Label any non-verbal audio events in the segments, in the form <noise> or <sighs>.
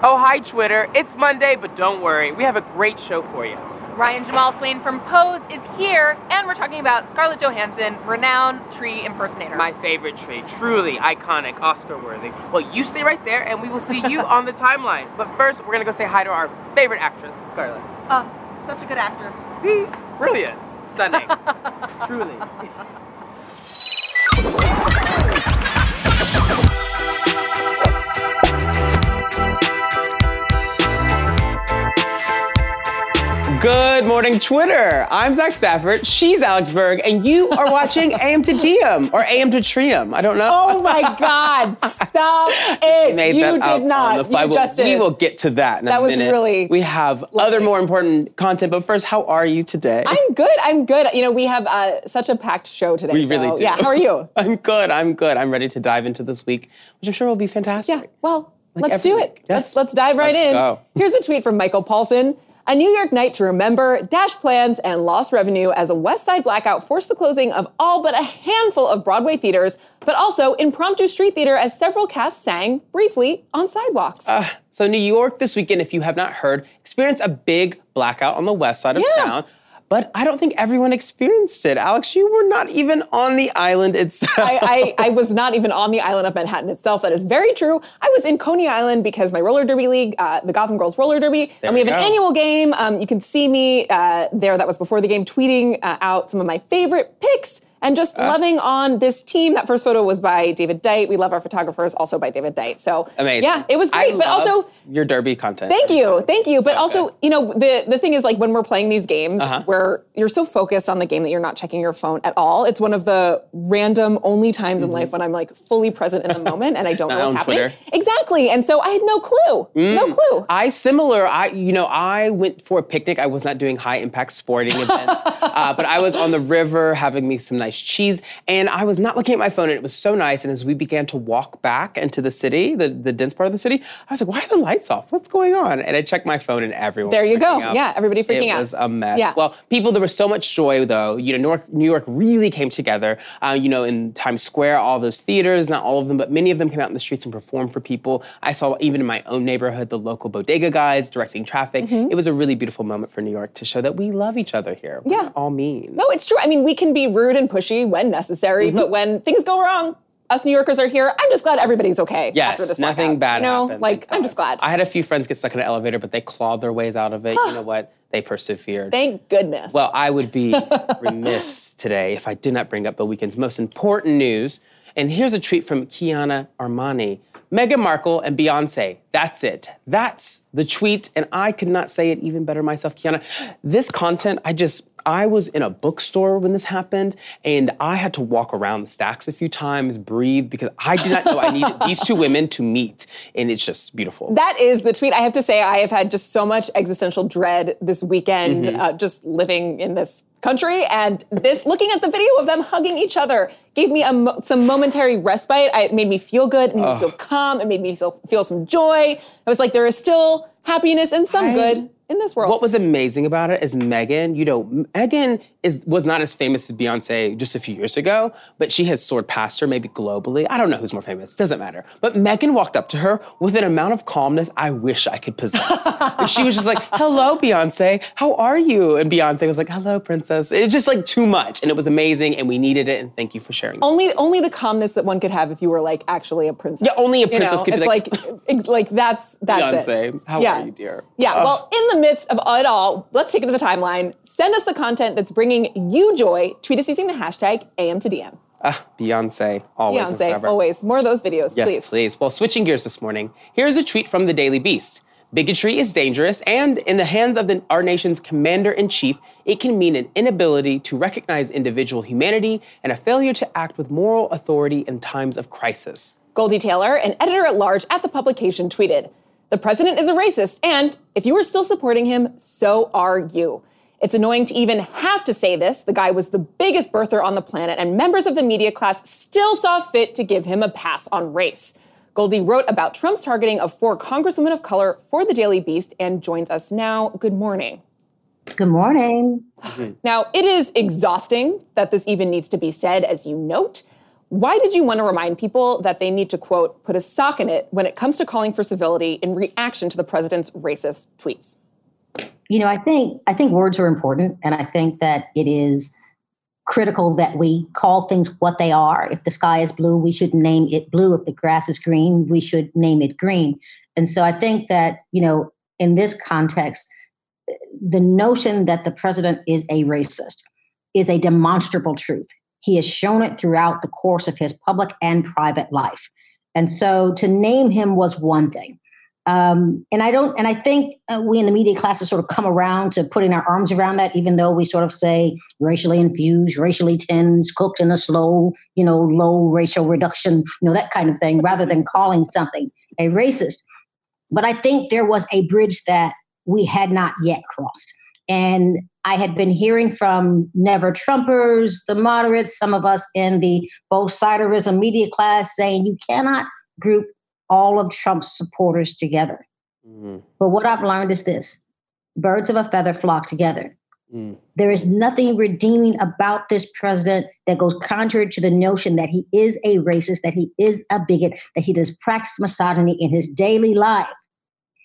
Oh, hi, Twitter. It's Monday, but don't worry. We have a great show for you. Ryan Jamal Swain from Pose is here, and we're talking about Scarlett Johansson, renowned tree impersonator. My favorite tree, truly iconic, Oscar worthy. Well, you stay right there, and we will see you on the timeline. But first, we're gonna go say hi to our favorite actress, Scarlett. Oh, such a good actor. See? Brilliant. Stunning. <laughs> truly. <laughs> Good morning, Twitter. I'm Zach Stafford. She's Alex Berg, and you are <laughs> watching AM to DM or AM to Trium. I don't know. Oh my God! <laughs> Stop it! You did not. You We'll- just we will get to that in a That was minute. really We have other more important content, but first, how are you today? I'm good. I'm good. You know, we have uh, such a packed show today. we so, really do. Yeah. How are you? <laughs> I'm good. I'm good. I'm ready to dive into this week, which I'm sure will be fantastic. Yeah. Well, Like let's do week. it. Yes. Let's let's dive right Let's in. go. Here's a tweet from Michael Paulson. A New York night to remember, dash plans, and lost revenue as a West Side blackout forced the closing of all but a handful of Broadway theaters, but also impromptu street theater as several casts sang briefly on sidewalks. Uh, so, New York this weekend, if you have not heard, experienced a big blackout on the west side of Yeah. town. But I don't think everyone experienced it. Alex, you were not even on the island itself. I, I, <laughs> I was not even on the island of Manhattan itself. That is very true. I was in Coney Island because my roller derby league, uh, the Gotham Girls Roller Derby, and we have an annual game. Um, you can see me uh, there. That was before the game, tweeting uh, out some of my favorite picks and just Ah. loving on this team. That first photo was by David Dite. We love our photographers, also by David Dite. So Amazing. yeah, it was I great. but love also, your derby content. Thank you, thank you. But So also, good. you know, the the thing is, like when we're playing these games, Uh-huh. where you're so focused on the game that you're not checking your phone at all. It's one of the random only times in life when I'm like fully present in the moment and I don't <laughs> know Mm-hmm. What's happening. Twitter. Mm. Exactly. And so I had no clue, no clue. I similar. I you know I went for a picnic. I was not doing high impact sporting events, <laughs> uh, but I was on the river having me some nice cheese, and I was not looking at my phone. And it was so nice. And as we began to walk back into the city, the the dense part of the city, I was like, "Why are the lights off? What's going on?" And I checked my phone, and everyone. There you go. Yeah, everybody freaking it out. was a mess. Yeah. Well, people, there was so much joy though. You know, New York, New York really came together. Uh, you know, in Times Square, all those theaters, not all of them, but many of them came out in the streets and performed for people. I saw even in my own neighborhood the local bodega guys directing traffic. Mm-hmm. It was a really beautiful moment for New York to show that we love each other here. Yeah. All mean. No, it's true. I mean, we can be rude and pushy when necessary, Mm-hmm. but when things go wrong, us New Yorkers are here. I'm just glad everybody's okay Yes, after this nothing bad You know, happened. like I'm just glad. I had a few friends get stuck in an elevator, but they clawed their ways out of it. you <sighs> know what? They persevered. Thank goodness. Well, I would be <laughs> remiss today if I did not bring up the weekend's most important news. And here's a tweet from Kiana Armani. Meghan Markle and Beyonce. That's it. That's the tweet. And I could not say it even better myself, Kiana. This content, I just, I was in a bookstore when this happened, and I had to walk around the stacks a few times, breathe, because I did not know I needed <laughs> these two women to meet. And it's just beautiful. That is the tweet. I have to say, I have had just so much existential dread this weekend, Mm-hmm. uh, just living in this country. And this, looking at the video of them hugging each other, gave me a mo- some momentary respite. I, it made me feel good. It made me feel calm. It made me feel, feel some joy. I was like, there is still happiness and some I- good in this world. What was amazing about it is Meghan, you know, Meghan is was not as famous as Beyonce just a few years ago, but she has soared past her maybe globally. I don't know who's more famous, doesn't matter. But Meghan walked up to her with an amount of calmness I wish I could possess. And <laughs> she was just like, "Hello, Beyonce. How are you?" And Beyonce was like, "Hello, princess." It's just like too much, and it was amazing, and we needed it. And thank you for sharing. only, only the calmness that one could have if you were like actually a princess. Yeah, only a You princess know, could be it's like, like, ex- like that's that's Beyonce, it. how yeah. are you, dear? Yeah. Well, in the midst of it all, let's take it to the timeline. Send us the content that's bringing you joy. Tweet us using the hashtag AM to DM. Ah, Beyonce, always and Beyonce, always more of those videos, Yes, please. please. Well, switching gears this morning, here's a tweet from the Daily Beast. Bigotry is dangerous, and in the hands of the, our nation's commander in chief, it can mean an inability to recognize individual humanity and a failure to act with moral authority in times of crisis. Goldie Taylor, an editor at large at the publication, tweeted The president is a racist, and if you are still supporting him, so are you. It's annoying to even have to say this. The guy was the biggest birther on the planet, and members of the media class still saw fit to give him a pass on race. Goldie wrote about Trump's targeting of four congresswomen of color for the Daily Beast and joins us now. Good morning. Good morning. Now, it is exhausting that this even needs to be said, as you note. Why did you want to remind people that they need to, quote, put a sock in it when it comes to calling for civility in reaction to the president's racist tweets? You know, I think I think words are important, and I think that it is critical that we call things what they are. If the sky is blue, we should name it blue. If the grass is green, we should name it green. And so I think that, you know, in this context, the notion that the president is a racist is a demonstrable truth. He has shown it throughout the course of his public and private life. And so to name him was one thing. Um, and I don't, and I think uh, we in the media class classes sort of come around to putting our arms around that, even though we sort of say racially infused, racially tinged, cooked in a slow, you know, low racial reduction, you know, that kind of thing, rather than calling something a racist. But I think there was a bridge that we had not yet crossed. And I had been hearing from never Trumpers, the moderates, some of us in the both siderism media class saying you cannot group all of Trump's supporters together. Mm. But what I've learned is this birds of a feather flock together. Mm. There is nothing redeeming about this president that goes contrary to the notion that he is a racist, that he is a bigot, that he does practice misogyny in his daily life.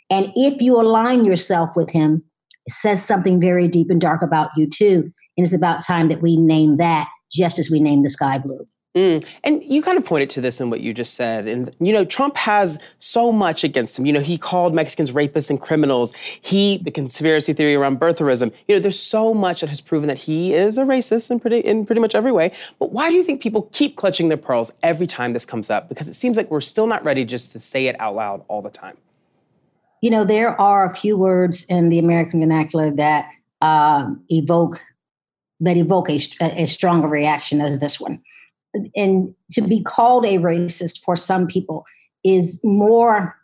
And if you align yourself with him, it says something very deep and dark about you too. And it's about time that we name that just as we name the sky blue. Mm. And you kind of pointed to this in what you just said. And, you know, Trump has so much against him. You know, he called Mexicans rapists and criminals. He, the conspiracy theory around birtherism. You know, there's so much that has proven that he is a racist in pretty, in pretty much every way. But why do you think people keep clutching their pearls every time this comes up? Because it seems like we're still not ready just to say it out loud all the time. You know, there are a few words in the American vernacular that um, evoke that evoke a, a stronger reaction as this one and to be called a racist for some people is more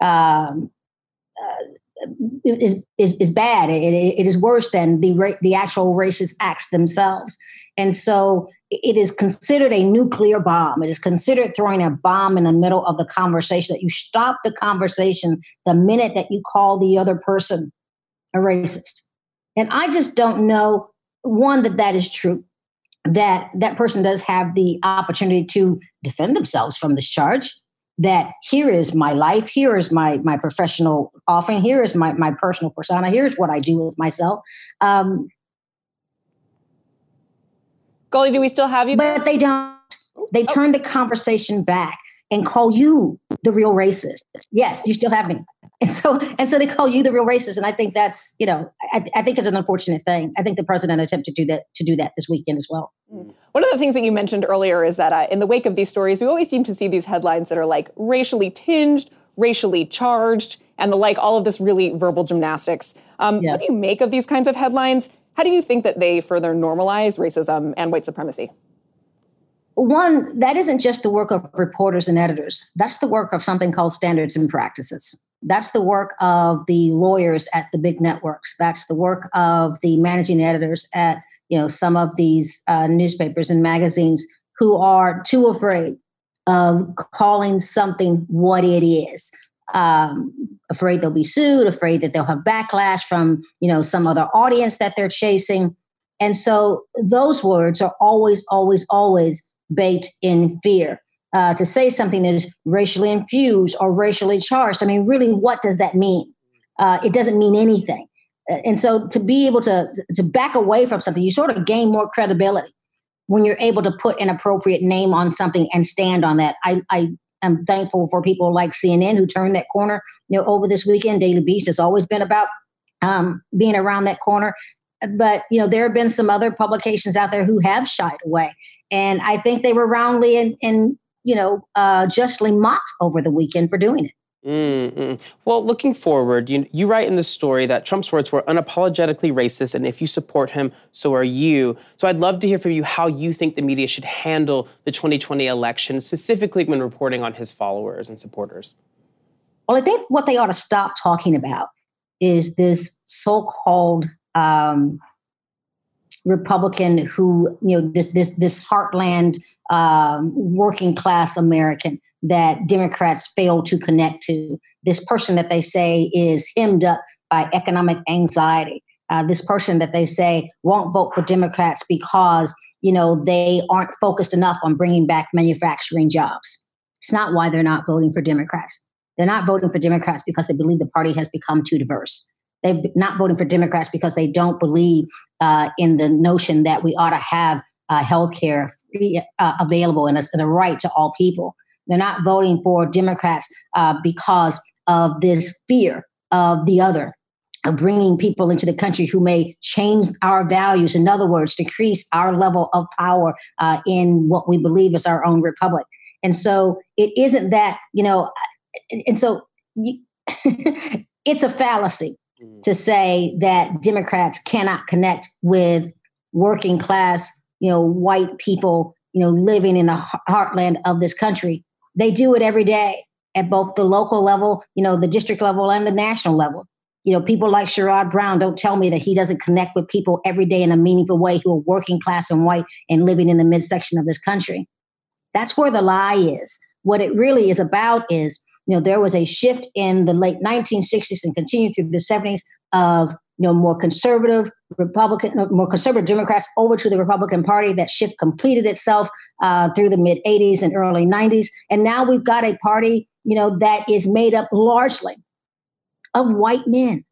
um, uh, is, is, is bad. It, it is worse than the the actual racist acts themselves. And so it is considered a nuclear bomb. It is considered throwing a bomb in the middle of the conversation. That you stop the conversation the minute that you call the other person a racist. And I just don't know one that that is true that that person does have the opportunity to defend themselves from this charge that here is my life here is my my professional offering here is my my personal persona here's what i do with myself um Goldie, do we still have you? But they don't. They oh. turn the conversation back and call you the real racist. Yes, you still have me. And so and so they call you the real racist. And I think that's, you know, I, I think it's an unfortunate thing. I think the president attempted to do that to do that this weekend as well. Mm. One of the things that you mentioned earlier is that uh, in the wake of these stories, we always seem to see these headlines that are like racially tinged, racially charged, and the like, all of this really verbal gymnastics. Um, yeah. What do you make of these kinds of headlines? How do you think that they further normalize racism and white supremacy? one that isn't just the work of reporters and editors. That's the work of something called standards and practices. That's the work of the lawyers at the big networks. That's the work of the managing editors at you know some of these uh, newspapers and magazines who are too afraid of calling something what it is um, afraid they'll be sued afraid that they'll have backlash from you know some other audience that they're chasing and so those words are always always always baked in fear. Uh, to say something that is racially infused or racially charged, I mean, really, what does that mean? Uh, it doesn't mean anything. And so, to be able to to back away from something, you sort of gain more credibility when you're able to put an appropriate name on something and stand on that. I, I am thankful for people like CNN who turned that corner. You know, over this weekend, Daily Beast has always been about um, being around that corner. But you know, there have been some other publications out there who have shied away and I think they were roundly and, and you know, uh, justly mocked over the weekend for doing it. Mm-mm. Well, looking forward, you, you write in the story that Trump's words were unapologetically racist, and if you support him, so are you. So I'd love to hear from you how you think the media should handle the 2020 election, specifically when reporting on his followers and supporters. Well, I think what they ought to stop talking about is this so called um, Republican who, you know, this this this heartland um, working class American that Democrats fail to connect to. This person that they say is hemmed up by economic anxiety. Uh, this person that they say won't vote for Democrats because you know, they aren't focused enough on bringing back manufacturing jobs. It's not why they're not voting for Democrats. They're not voting for Democrats because they believe the party has become too diverse. They're not voting for Democrats because they don't believe uh, in the notion that we ought to have uh, health care uh, available and a, and a, right to all people. They're not voting for Democrats uh, because of this fear of the other, of bringing people into the country who may change our values. In other words, decrease our level of power uh, in what we believe is our own republic. And so it isn't that, you know, and so <laughs> it's a fallacy mm. to say that Democrats cannot connect with working class, you know, white people, you know, living in the heartland of this country. They do it every day at both the local level, you know, the district level and the national level. You know, people like Sherrod Brown don't tell me that he doesn't connect with people every day in a meaningful way who are working class and white and living in the midsection of this country. That's where the lie is. What it really is about is, you know, there was a shift in the late 1960s and continued through the 70s of you know more conservative Republican, more conservative Democrats over to the Republican Party. That shift completed itself uh, through the mid 80s and early 90s, and now we've got a party, you know, that is made up largely of white men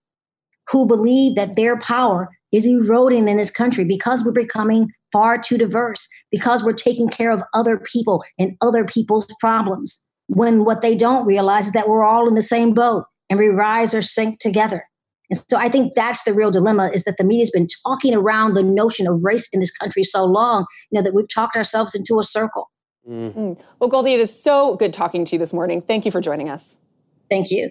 who believe that their power is eroding in this country because we're becoming far too diverse, because we're taking care of other people and other people's problems. When what they don't realize is that we're all in the same boat and we rise or sink together. And so I think that's the real dilemma is that the media's been talking around the notion of race in this country so long, you know, that we've talked ourselves into a circle. Mm. Well, Goldie, it is so good talking to you this morning. Thank you for joining us. Thank you.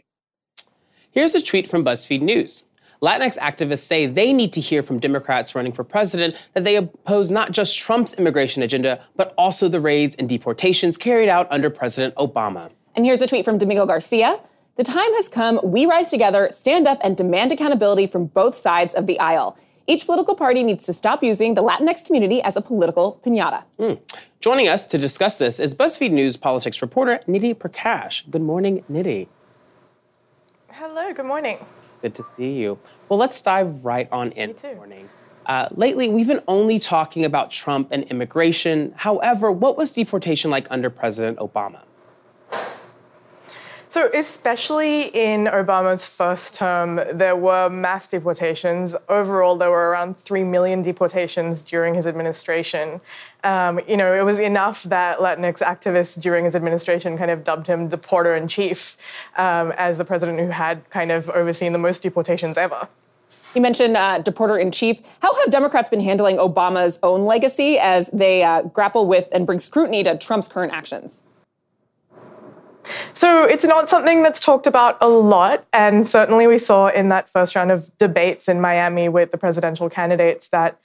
Here's a tweet from BuzzFeed News. Latinx activists say they need to hear from Democrats running for president that they oppose not just Trump's immigration agenda, but also the raids and deportations carried out under President Obama. And here's a tweet from Domingo Garcia. The time has come. We rise together, stand up, and demand accountability from both sides of the aisle. Each political party needs to stop using the Latinx community as a political pinata. Mm. Joining us to discuss this is BuzzFeed News politics reporter Nidhi Prakash. Good morning, Nidhi. Hello, good morning. Good to see you. Well, let's dive right on in this morning. Uh, lately, we've been only talking about Trump and immigration. However, what was deportation like under President Obama? So, especially in Obama's first term, there were mass deportations. Overall, there were around 3 million deportations during his administration. Um, you know, it was enough that Latinx activists during his administration kind of dubbed him deporter in chief um, as the president who had kind of overseen the most deportations ever. You mentioned uh, deporter in chief. How have Democrats been handling Obama's own legacy as they uh, grapple with and bring scrutiny to Trump's current actions? So it's not something that's talked about a lot. And certainly we saw in that first round of debates in Miami with the presidential candidates that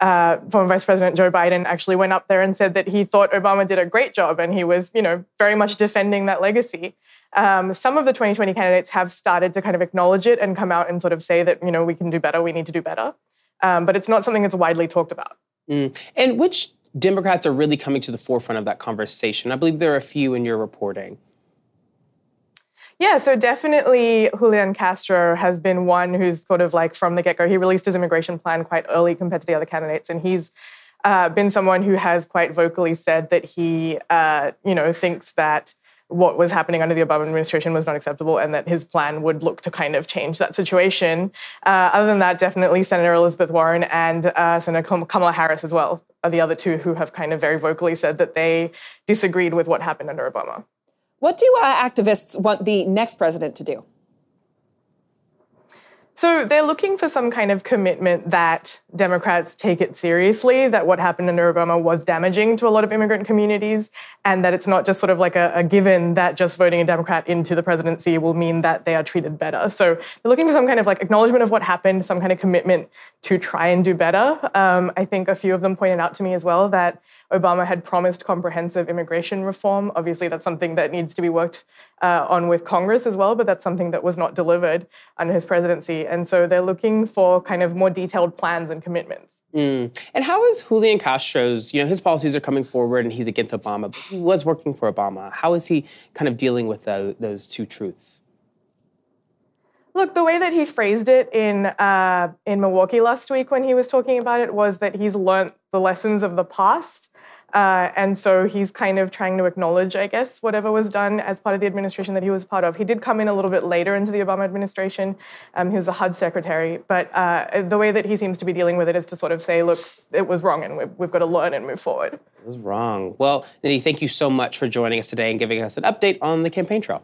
uh, former Vice President Joe Biden actually went up there and said that he thought Obama did a great job and he was, you know, very much defending that legacy. Um, some of the 2020 candidates have started to kind of acknowledge it and come out and sort of say that, you know, we can do better, we need to do better. Um, but it's not something that's widely talked about. Mm. And which Democrats are really coming to the forefront of that conversation? I believe there are a few in your reporting. Yeah, so definitely Julian Castro has been one who's sort of like from the get go. He released his immigration plan quite early compared to the other candidates, and he's uh, been someone who has quite vocally said that he, uh, you know, thinks that what was happening under the Obama administration was not acceptable and that his plan would look to kind of change that situation. Uh, other than that, definitely Senator Elizabeth Warren and uh, Senator Kamala Harris as well are the other two who have kind of very vocally said that they disagreed with what happened under Obama. What do uh, activists want the next president to do? So they're looking for some kind of commitment that Democrats take it seriously, that what happened under Obama was damaging to a lot of immigrant communities, and that it's not just sort of like a, a, given that just voting a Democrat into the presidency will mean that they are treated better. So they're looking for some kind of like acknowledgement of what happened, some kind of commitment to try and do better. Um, I think a few of them pointed out to me as well that Obama had promised comprehensive immigration reform. Obviously, that's something that needs to be worked uh, on with Congress as well, but that's something that was not delivered under his presidency. And so they're looking for kind of more detailed plans and commitments. Mm. And how is Julian Castro's, you know, his policies are coming forward and he's against Obama, but he was working for Obama. How is he kind of dealing with the, those two truths? Look, the way that he phrased it in uh, in Milwaukee last week when he was talking about it was that he's learned the lessons of the past. Uh, and so he's kind of trying to acknowledge, I guess, whatever was done as part of the administration that he was part of. He did come in a little bit later into the Obama administration. Um, he was the HUD secretary. But uh, the way that he seems to be dealing with it is to sort of say, look, it was wrong and we've, we've got to learn and move forward. It was wrong. Well, Nidhi, thank you so much for joining us today and giving us an update on the campaign trail.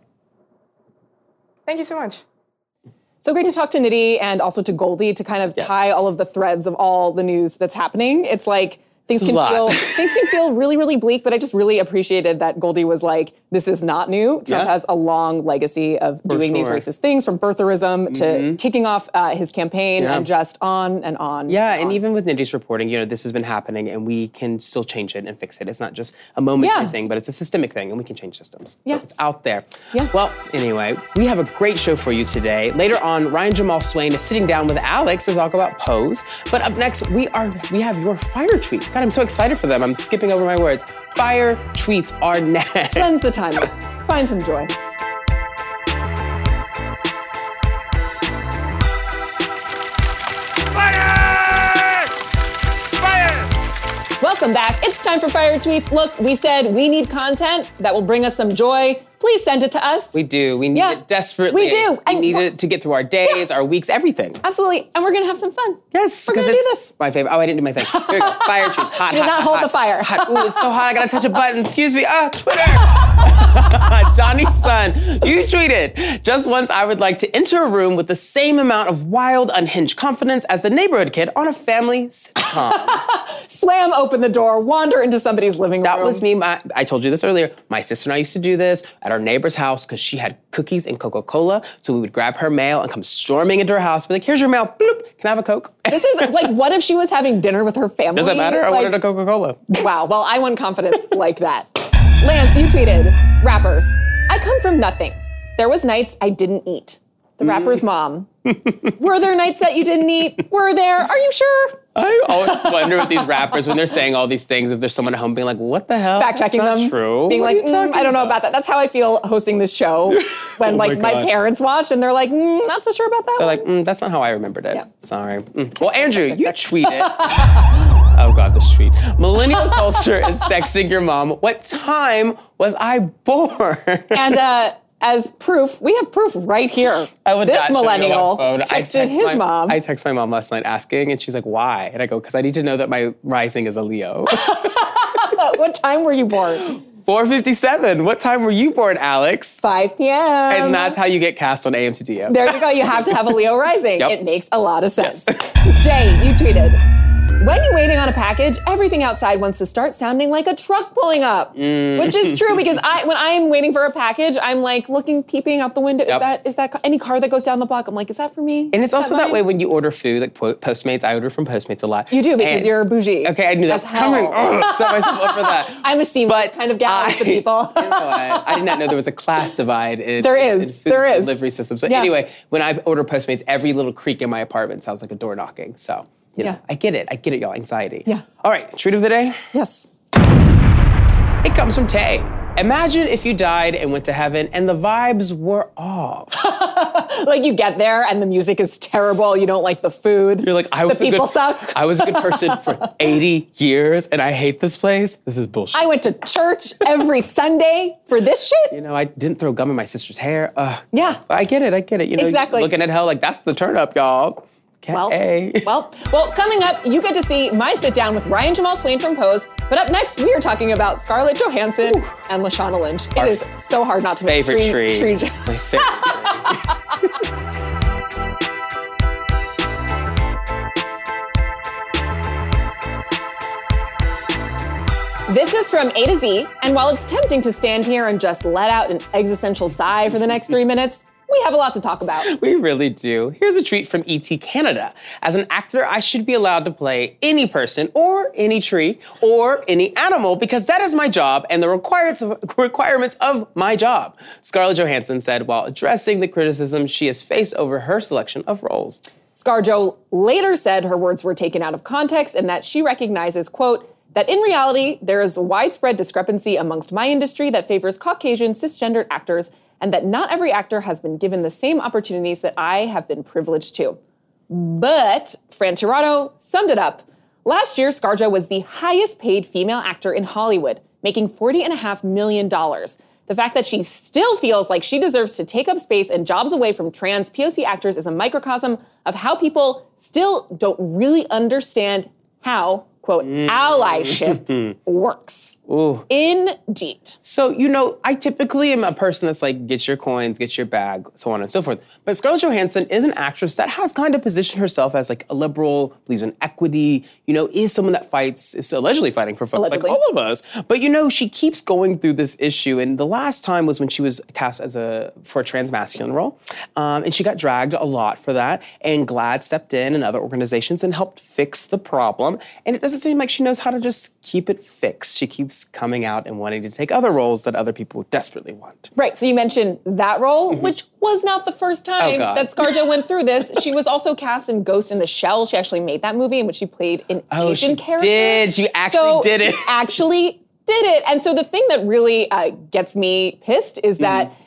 Thank you so much. So great to talk to Nidhi and also to Goldie to kind of Yes. tie all of the threads of all the news that's happening. It's like things can feel <laughs> things can feel really really bleak, but I just really appreciated that Goldie was like, "This is not new." Trump Yeah. has a long legacy of doing these sure. Mm-hmm. racist things, from birtherism to kicking off uh, his campaign, Yeah. and just on and on. Yeah, and and even with Nidhi's reporting, you know, this has been happening and we can still change it and fix it. It's not just a momentary Yeah. thing, but it's a systemic thing and we can change systems. Yeah. So it's out there. Yeah. Well, anyway, we have a great show for you today. Later on, Ryan Jamal Swain is sitting down with Alex to talk about Pose. But up next, we are we have your fire tweets. God, I'm so excited for them. I'm skipping over my words. Fire tweets are next. Cleanse the time. Find some joy. Fire! Fire. Welcome back. It's time for Fire Tweets. Look, we said we need content that will bring us some joy. Please send it to us. We do. We need Yeah, it desperately. we do. We And- need it to get through our days, our weeks, everything. Absolutely. And we're going to have some fun. Yes, We're gonna do this. My favorite. Oh, I didn't do my thing. Here we go. <laughs> Fire tweets. Hot, You did hot, not hold hot, the fire. Hot. Ooh, it's so hot. I gotta touch a button. Excuse me. Ah, Twitter. <laughs> Johnny's son, you tweeted. Just once, I would like to enter a room with the same amount of wild, unhinged confidence as the neighborhood kid on a family sitcom. <laughs> Slam open the door, wander into somebody's living room. That was me. My, I told you this earlier. My sister and I used to do this at our neighbor's house because she had cookies and Coca Cola. So we would grab her mail and come storming into her house. Be like, "Here's your mail. Bloop. Can I have a Coke?" <laughs> This is like, what if she was having dinner with her family? Does that matter? I wanted a Coca Cola. <laughs> Wow. Well, I won confidence like that. Lance, you tweeted, rappers, I come from nothing. There was nights I didn't eat. The rapper's mm. mom. Were there nights that you didn't eat? Were there? Are you sure? I always wonder with these rappers when they're saying all these things, if there's someone at home being like, "What the hell?" Fact checking them. True. Being What like, "Mm, I don't know about that. That's how I feel hosting this show <laughs> when Oh like my my, parents watch and they're like, mm, not so sure about that. They're one." like, mm, "That's not how I remembered it." Yeah. Sorry. Mm. Well, Andrew, you tweeted. <laughs> oh God, this tweet. Millennial culture is texting your mom. What time was I born? and uh, as proof, we have proof right here. I would this not show you on my millennial. I texted text his my- mom. I text my mom last night asking, and she's like, "Why?" And I go, "Because I need to know that my rising is a Leo." <laughs> <laughs> what time were you born? 4:57. What time were you born, Alex? 5 p.m. And that's how you get cast on AM to DM. There you go. You have to have a Leo rising. <laughs> Yep. It makes a lot of sense. Jay, you tweeted. When you're waiting on a package, everything outside wants to start sounding like a truck pulling up, Mm. which is true because I, when I'm waiting for a package, I'm like looking, peeping out the window. Yep. Is that is that any car that goes down the block? I'm like, is that for me? And it's Is also that mine? way when you order food, like Postmates. I order from Postmates a lot. You do because And- you're a bougie. Okay, I knew that As was coming. Set myself up for that. <laughs> I'm a seamless kind of gal for people. <laughs> you know? I did not know there was a class divide in, There in is, food there is. delivery systems. But Yeah. anyway, when I order Postmates, every little creak in my apartment sounds like a door knocking. So, you know, Yeah. I get it. I get it, y'all. Anxiety. Yeah. All right, treat of the day. yes. It comes from Tay. Imagine if you died and went to heaven and the vibes were off. <laughs> Like you get there and the music is terrible. You don't like the food. You're like, I was the a people good, suck. <laughs> I was a good person for <laughs> 80 years and I hate this place. This is bullshit. I went to church every Sunday for this shit. you know, I didn't throw gum in my sister's hair. Ugh. Yeah. I get it. I get it. You know, Exactly. looking at hell like that's the turn up, y'all. Well, A. well, well, coming up, you get to see my sit down with Ryan Jamal Swain from Pose. But up next, we are talking about Scarlett Johansson and Lashana Lynch. It Our is so hard not to make favorite tree. tree. <laughs> My favorite. This is from A to Z, and while it's tempting to stand here and just let out an existential sigh for the next three minutes, we have a lot to talk about. we really do. Here's a treat from ET Canada. As an actor, I should be allowed to play any person or any tree or any animal because that is my job and the requirements of, <laughs> requirements of my job. Scarlett Johansson said while addressing the criticism she has faced over her selection of roles. ScarJo later said her words were taken out of context and that she recognizes, quote, that in reality, there is a widespread discrepancy amongst my industry that favors Caucasian cisgendered actors and that not every actor has been given the same opportunities that I have been privileged to. But Fran Tirado summed it up. Last year, ScarJo was the highest paid female actor in Hollywood, making $40.5 million. The fact that she still feels like she deserves to take up space and jobs away from trans POC actors is a microcosm of how people still don't really understand how, quote, allyship <laughs> works. Indeed. So, you know, I typically am a person that's like, get your coins, get your bag, so on and so forth. But Scarlett Johansson is an actress that has kind of positioned herself as like a liberal, believes in equity, you know, is someone that fights, is allegedly fighting for folks Allegedly. like all of us. But, you know, she keeps going through this issue. And the last time was when she was cast as a, for a trans masculine role. Um, and she got dragged a lot for that. And GLAAD stepped in and other organizations and helped fix the problem. And it doesn't seem like she knows how to just keep it fixed. She keeps coming out and wanting to take other roles that other people desperately want. Right. So you mentioned that role, which was not the first time Mm-hmm. Oh, that ScarJo <laughs> went through this. She was also cast in Ghost in the Shell. She actually made that movie in which she played an Oh, Asian she character. did. She actually So did she it. <laughs> actually did it. And so the thing that really uh, gets me pissed is that Mm-hmm.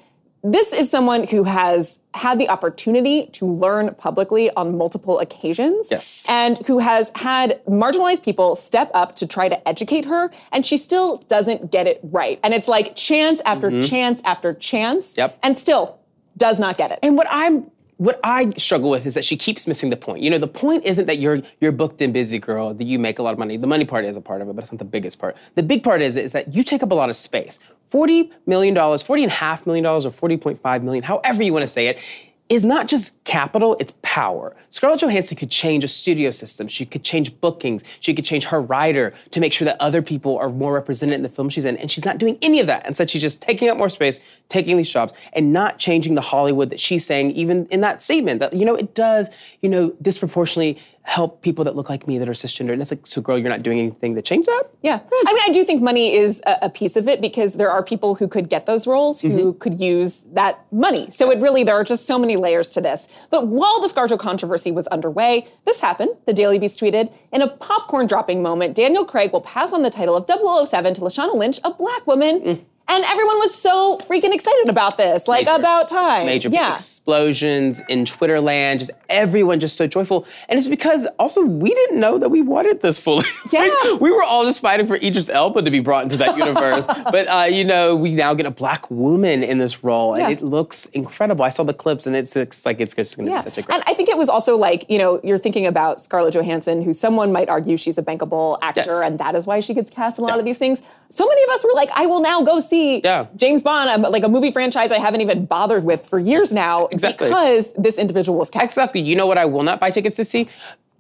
This is someone who has had the opportunity to learn publicly on multiple occasions. Yes. And who has had marginalized people step up to try to educate her, and she still doesn't get it right. And it's like chance after chance after chance. Mm-hmm. Yep. And still does not get it. And what I'm what I struggle with is that she keeps missing the point. You know, the point isn't that you're you're booked and busy, girl, that you make a lot of money. The money part is a part of it, but it's not the biggest part. The big part is is that you take up a lot of space. $40 million, $40 and a half million dollars or 40.5 million, however you want to say it, is not just capital, it's power. Scarlett Johansson could change a studio system. She could change bookings. She could change her writer to make sure that other people are more represented in the film she's in. And she's not doing any of that. Instead, she's just taking up more space, taking these jobs, and not changing the Hollywood that she's saying, even in that statement, that, you know, it does, you know, disproportionately help people that look like me that are cisgender. And it's like, so girl, you're not doing anything to change that? Yeah. I mean, I do think money is a, a piece of it because there are people who could get those roles who Mm-hmm. could use that money. So it really, there are just so many layers to this. But while the ScarJo controversy was underway, this happened. The Daily Beast tweeted, in a popcorn dropping moment, Daniel Craig will pass on the title of 007 to Lashana Lynch, a black woman. Mm. And everyone was so freaking excited about this. Like, Major. about time. major yeah. explosions in Twitter land, just everyone just so joyful. And it's because also we didn't know that we wanted this fully. <laughs> Yeah. Like, we were all just fighting for Idris Elba to be brought into that <laughs> universe. but uh, you know, we now get a black woman in this role, and Yeah. it looks incredible. I saw the clips, and it's, looks like it's just going to Yeah. be such a great. And I think it was also like, you know, you're thinking about Scarlett Johansson, who someone might argue she's a bankable actor, Yes. and that is why she gets cast in a lot Yeah. of these things. So many of us were like, I will now go see Yeah. James Bond, like a movie franchise I haven't even bothered with for years now Exactly. because this individual was cast. Exactly. You know what I will not buy tickets to see?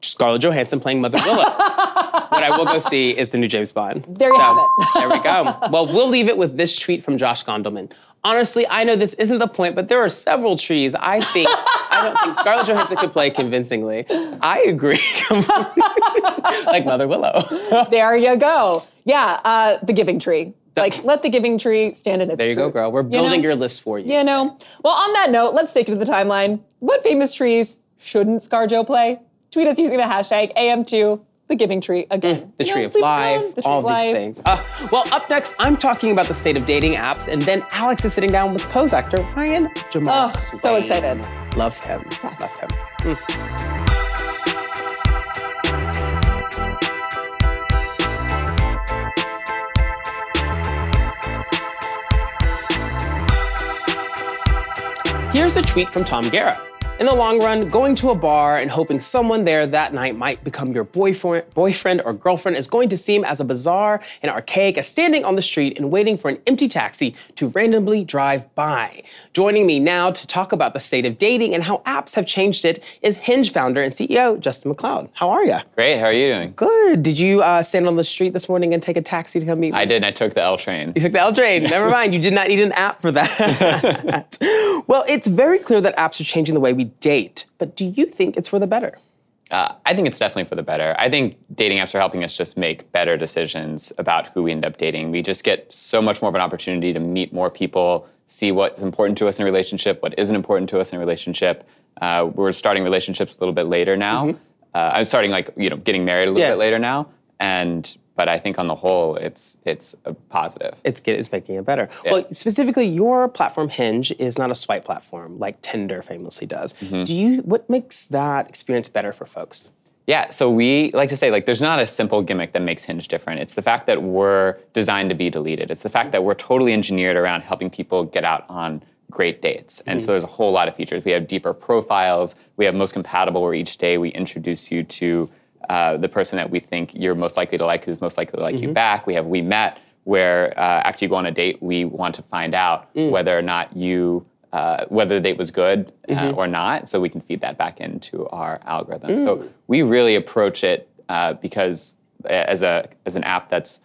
Scarlett Johansson playing Mother Willow. <laughs> what I will go see is the new James Bond. There you have it. <laughs> there we go. Well, we'll leave it with this tweet from Josh Gondelman. Honestly, I know this isn't the point, but there are several trees I think I don't think Scarlett Johansson could play convincingly. I agree. <laughs> <laughs> like Mother Willow. <laughs> There you go. Yeah, uh, the Giving Tree. Like, let the Giving Tree stand in its There you go, girl. We're You building know? your list for you. You know? Well, on that note, let's take it to the timeline. What famous trees shouldn't ScarJo play? Tweet us using the hashtag AM2, the Giving Tree again. Mm, The You tree know, of life, the all of these things. Uh, well, up next, I'm talking about the state of dating apps, and then Alex is sitting down with Pose actor Ryan Jamal. Oh, so excited. Love him. Yes. Love him. Here's a tweet from Tom Guerra. In the long run, going to a bar and hoping someone there that night might become your boyfriend, boyfriend or girlfriend is going to seem as a bizarre and archaic as standing on the street and waiting for an empty taxi to randomly drive by. Joining me now to talk about the state of dating and how apps have changed it is Hinge founder and CEO Justin McLeod. How are you? Great. How are you doing? Good. Did you uh, stand on the street this morning and take a taxi to come meet me? I did. I took the L train. You took the L train. Never mind. You did not need an app for that. <laughs> well, it's very clear that apps are changing the way we date. But do you think it's for the better? Uh, I think it's definitely for the better. I think dating apps are helping us just make better decisions about who we end up dating. We just get so much more of an opportunity to meet more people, see what's important to us in a relationship, what isn't important to us in a relationship. Uh, we're starting relationships a little bit later now. Uh, I'm starting like you know getting married a little Yeah. bit later now, and but I think on the whole, it's it's a positive. It's get, it's making it better. Well, specifically, your platform Hinge is not a swipe platform like Tinder famously does. Mm-hmm. Do you? What makes that experience better for folks? Yeah, so we like to say like there's not a simple gimmick that makes Hinge different. It's the fact that we're designed to be deleted. It's the fact that we're totally engineered around helping people get out on great dates. And so there's a whole lot of features. We have deeper profiles. We have most compatible where each day we introduce you to uh, the person that we think you're most likely to like, who's most likely to like you back. We have We Met, where uh, after you go on a date, we want to find out whether or not you uh, whether the date was good uh, or not, so we can feed that back into our algorithm. So we really approach it uh, because as a as an app that's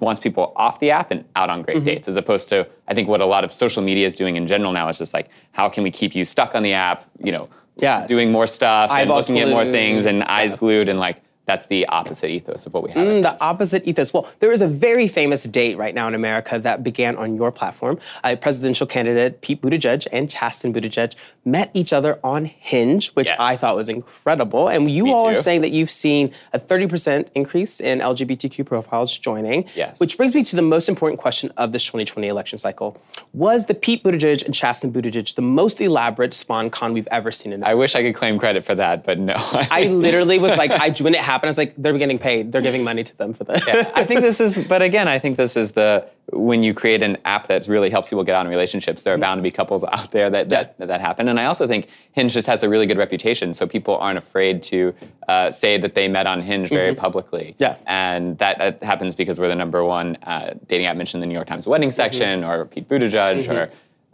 wants people off the app and out on great dates, as opposed to I think what a lot of social media is doing in general now is just like how can we keep you stuck on the app, you know, Yes. doing more stuff and looking at more things and eyes glued and like that's the opposite ethos of what we have. Mm, the opposite ethos. Well, there is a very famous date right now in America that began on your platform. Uh, presidential candidate Pete Buttigieg and Chasten Buttigieg met each other on Hinge, which Yes. I thought was incredible. And you Me all are saying that you've seen a 30% increase in LGBTQ profiles joining. Yes. Which brings me to the most important question of this 2020 election cycle. Was the Pete Buttigieg and Chasten Buttigieg the most elaborate sponcon we've ever seen in I wish I could claim credit for that, but no. I literally was <laughs> like, I, when it happened, I was like, they're getting paid. They're giving money to them for this. yeah, I think this is, but again, I think this is the when you create an app that really helps people get out in relationships. There are bound to be couples out there that that, that, that happen, and I also think Hinge just has a really good reputation, so people aren't afraid to uh, say that they met on Hinge very publicly. Yeah. and that, that happens because we're the number one uh, dating app mentioned in the New York Times wedding section, or Pete Buttigieg, or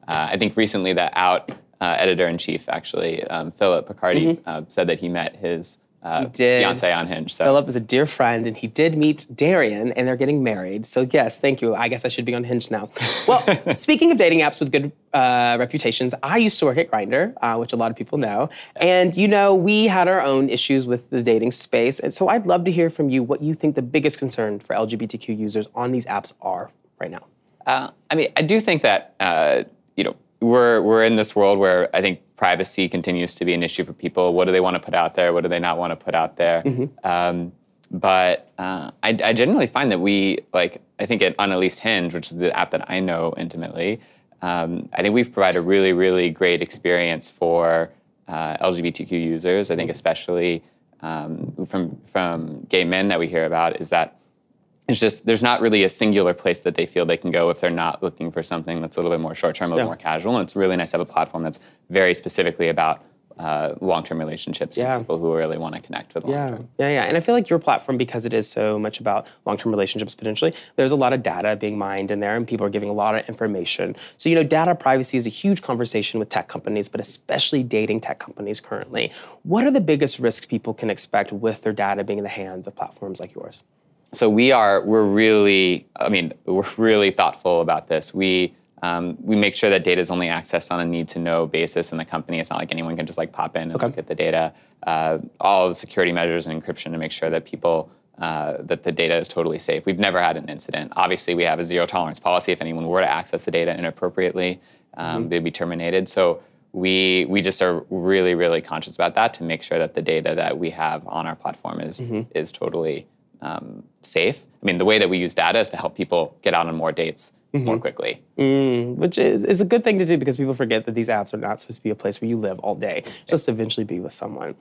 uh, I think recently the Out uh, editor in chief actually, um, Phillip Picardi, uh, said that he met his. Uh, did. fiance on Hinge. So Phillip is a dear friend, and he did meet Darian, and they're getting married. So yes, thank you. I guess I should be on Hinge now. Well, <laughs> speaking of dating apps with good uh, reputations, I used to work at Grindr, uh, which a lot of people know, and you know we had our own issues with the dating space, and so I'd love to hear from you what you think the biggest concern for LGBTQ users on these apps are right now. Uh, I mean, I do think that uh, you know we're we're in this world where I think privacy continues to be an issue for people. What do they want to put out there? What do they not want to put out there? Um, but uh, I, I genuinely find that we like I think at on at least Hinge, which is the app that I know intimately. Um, I think we've provided a really really great experience for uh, LGBTQ users. I think especially um, from from gay men that we hear about is that it's just there's not really a singular place that they feel they can go if they're not looking for something that's a little bit more short term, a little Yeah. more casual. And it's really nice to have a platform that's very specifically about uh, long term relationships Yeah. and people who really want to connect with long Yeah, term. yeah, yeah. And I feel like your platform, because it is so much about long-term relationships potentially, there's a lot of data being mined in there, and people are giving a lot of information. So you know, data privacy is a huge conversation with tech companies, but especially dating tech companies currently. What are the biggest risks people can expect with their data being in the hands of platforms like yours? So we are we're really I mean we're really thoughtful about this. We um, we make sure that data is only accessed on a need to know basis in the company. It's not like anyone can just like pop in and look at the data. Uh, all the security measures and encryption to make sure that people uh, that the data is totally safe. We've never had an incident. Obviously, we have a zero tolerance policy. If anyone were to access the data inappropriately, um, they'd be terminated. So we we just are really really conscious about that to make sure that the data that we have on our platform is is totally um, safe. I mean, the way that we use data is to help people get out on more dates more quickly. which is, is a good thing to do because people forget that these apps are not supposed to be a place where you live all day, just to eventually be with someone.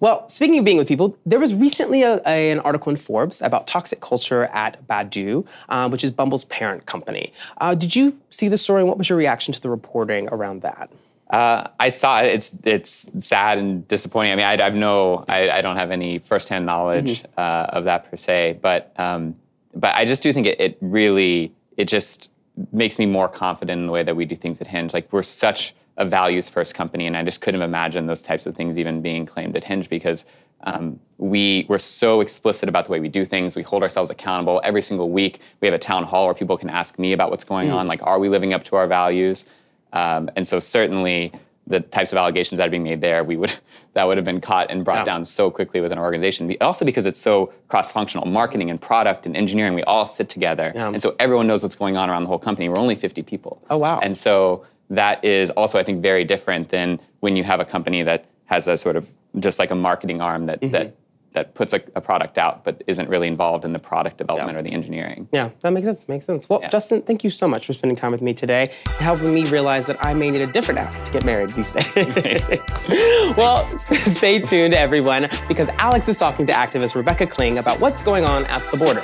Well, speaking of being with people, there was recently a, a- an article in Forbes about toxic culture at Badoo, um, which is Bumble's parent company. Uh, did you see the story and what was your reaction to the reporting around that? Uh, I saw it. It's it's sad and disappointing. I mean, I, I've no, I, I don't have any firsthand knowledge uh, of that per se, but um, but I just do think it, it really it just makes me more confident in the way that we do things at Hinge. Like we're such a values first company, and I just couldn't imagine those types of things even being claimed at Hinge because um, we we're so explicit about the way we do things. We hold ourselves accountable every single week. We have a town hall where people can ask me about what's going on. Like, are we living up to our values? Um, and so certainly the types of allegations that are being made there, we would <laughs> that would have been caught and brought Yeah. down so quickly within an organization. Also because it's so cross-functional, marketing and product and engineering, we all sit together, Yeah. and so everyone knows what's going on around the whole company. We're only 50 people. Oh, wow. And so that is also, I think, very different than when you have a company that has a sort of just like a marketing arm that Mm-hmm. that that puts a, a, product out but isn't really involved in the product development yeah. or the engineering. Yeah, that makes sense. Makes sense. Well, yeah. Justin, thank you so much for spending time with me today and helping me realize that I may need a different app to get married these days. <laughs> <laughs> well, <laughs> stay tuned, everyone, because Alex is talking to activist Rebecca Kling about what's going on at the border.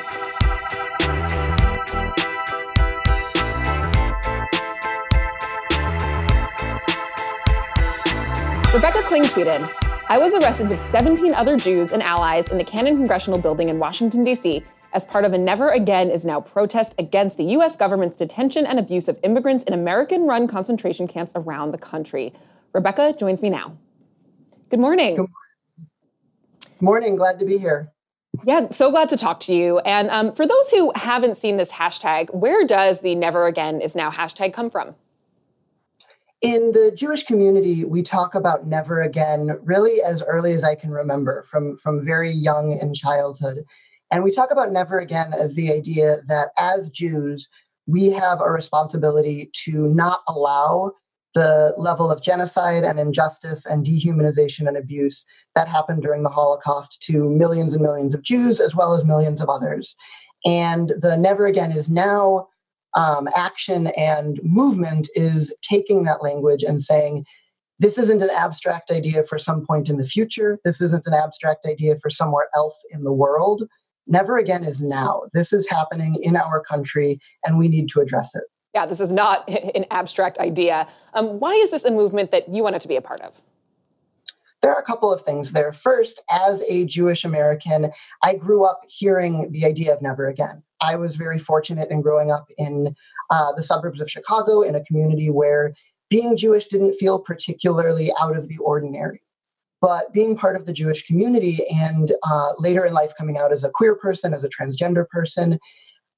Rebecca Kling tweeted, I was arrested with 17 other Jews and allies in the Cannon Congressional Building in Washington, D.C., as part of a Never Again is Now protest against the U.S. government's detention and abuse of immigrants in American run concentration camps around the country. Rebecca joins me now. Good morning. Good morning. Glad to be here. Yeah, so glad to talk to you. And um, for those who haven't seen this hashtag, where does the Never Again is Now hashtag come from? In the Jewish community, we talk about never again really as early as I can remember, from, from very young in childhood. And we talk about never again as the idea that as Jews, we have a responsibility to not allow the level of genocide and injustice and dehumanization and abuse that happened during the Holocaust to millions and millions of Jews as well as millions of others. And the never again is now um, action and movement is taking that language and saying, this isn't an abstract idea for some point in the future. This isn't an abstract idea for somewhere else in the world. Never again is now. This is happening in our country, and we need to address it. Yeah, this is not <laughs> an abstract idea. Um, why is this a movement that you wanted to be a part of? There are a couple of things there. First, as a Jewish American, I grew up hearing the idea of never again. I was very fortunate in growing up in uh, the suburbs of Chicago in a community where being Jewish didn't feel particularly out of the ordinary. But being part of the Jewish community and uh, later in life coming out as a queer person, as a transgender person,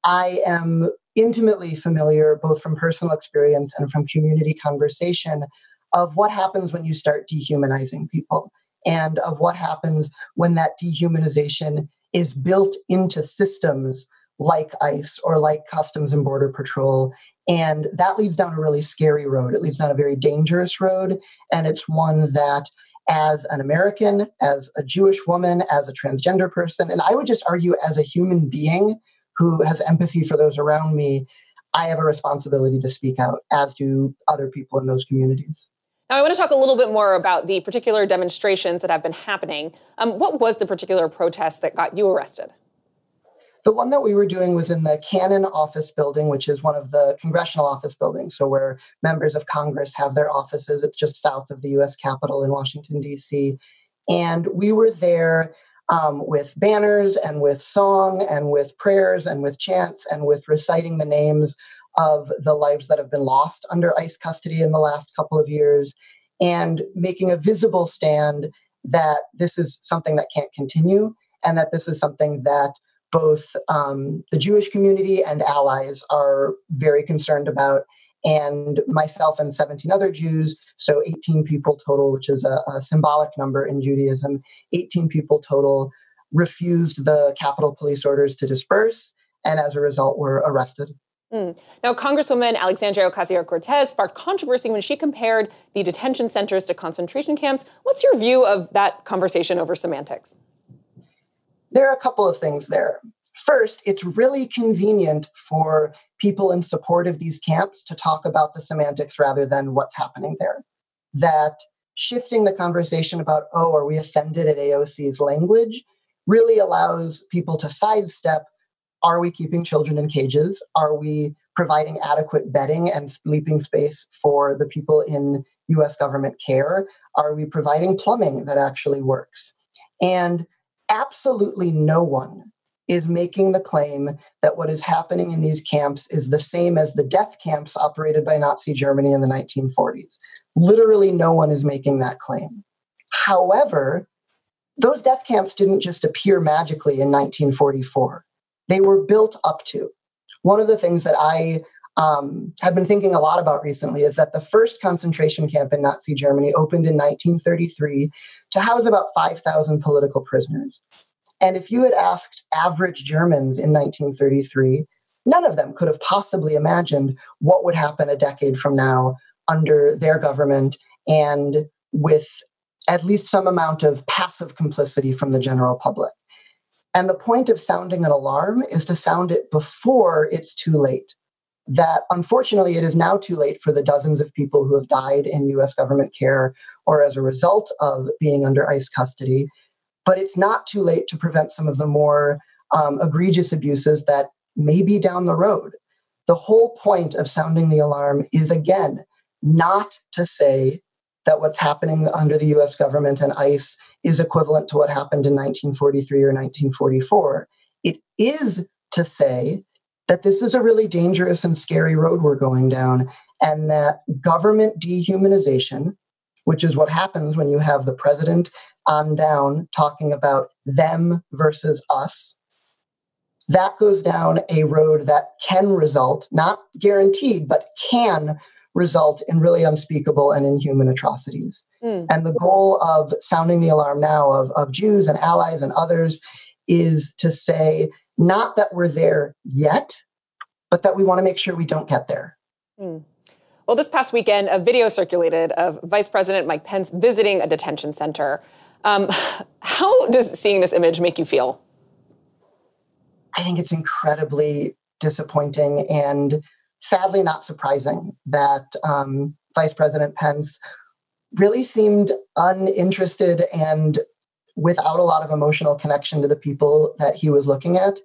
I am intimately familiar, both from personal experience and from community conversation, of what happens when you start dehumanizing people and of what happens when that dehumanization is built into systems like ICE or like Customs and Border Patrol. And that leads down a really scary road. It leads down a very dangerous road. And it's one that, as an American, as a Jewish woman, as a transgender person, and I would just argue as a human being who has empathy for those around me, I have a responsibility to speak out, as do other people in those communities. Now, I want to talk a little bit more about the particular demonstrations that have been happening. Um, what was the particular protest that got you arrested? The one that we were doing was in the Cannon office building, which is one of the congressional office buildings. So, where members of Congress have their offices. It's just south of the US Capitol in Washington, D.C. And we were there um, with banners and with song and with prayers and with chants and with reciting the names of the lives that have been lost under ICE custody in the last couple of years and making a visible stand that this is something that can't continue and that this is something that both um, the Jewish community and allies are very concerned about. And myself and 17 other Jews, so 18 people total, which is a, a symbolic number in Judaism, 18 people total refused the Capitol Police orders to disperse, and as a result, were arrested. Mm. Now, Congresswoman Alexandria Ocasio Cortez sparked controversy when she compared the detention centers to concentration camps. What's your view of that conversation over semantics? There are a couple of things there. First, it's really convenient for people in support of these camps to talk about the semantics rather than what's happening there. That shifting the conversation about, oh, are we offended at AOC's language, really allows people to sidestep are we keeping children in cages? Are we providing adequate bedding and sleeping space for the people in US government care? Are we providing plumbing that actually works? And absolutely no one is making the claim that what is happening in these camps is the same as the death camps operated by Nazi Germany in the 1940s. Literally, no one is making that claim. However, those death camps didn't just appear magically in 1944 they were built up to. One of the things that I um, have been thinking a lot about recently is that the first concentration camp in Nazi Germany opened in 1933 to house about 5,000 political prisoners. And if you had asked average Germans in 1933, none of them could have possibly imagined what would happen a decade from now under their government and with at least some amount of passive complicity from the general public. And the point of sounding an alarm is to sound it before it's too late. That unfortunately, it is now too late for the dozens of people who have died in US government care or as a result of being under ICE custody. But it's not too late to prevent some of the more um, egregious abuses that may be down the road. The whole point of sounding the alarm is again not to say that what's happening under the US government and ICE is equivalent to what happened in 1943 or 1944. It is to say that this is a really dangerous and scary road we're going down, and that government dehumanization, which is what happens when you have the president on down talking about them versus us, that goes down a road that can result, not guaranteed, but can result in really unspeakable and inhuman atrocities. Mm. And the goal of sounding the alarm now of, of Jews and allies and others is to say not that we're there yet, but that we want to make sure we don't get there. Mm. Well, this past weekend, a video circulated of Vice President Mike Pence visiting a detention center. Um, <laughs> how does seeing this image make you feel? I think it's incredibly disappointing and sadly not surprising that um, Vice President Pence really seemed uninterested and without a lot of emotional connection to the people that he was looking at.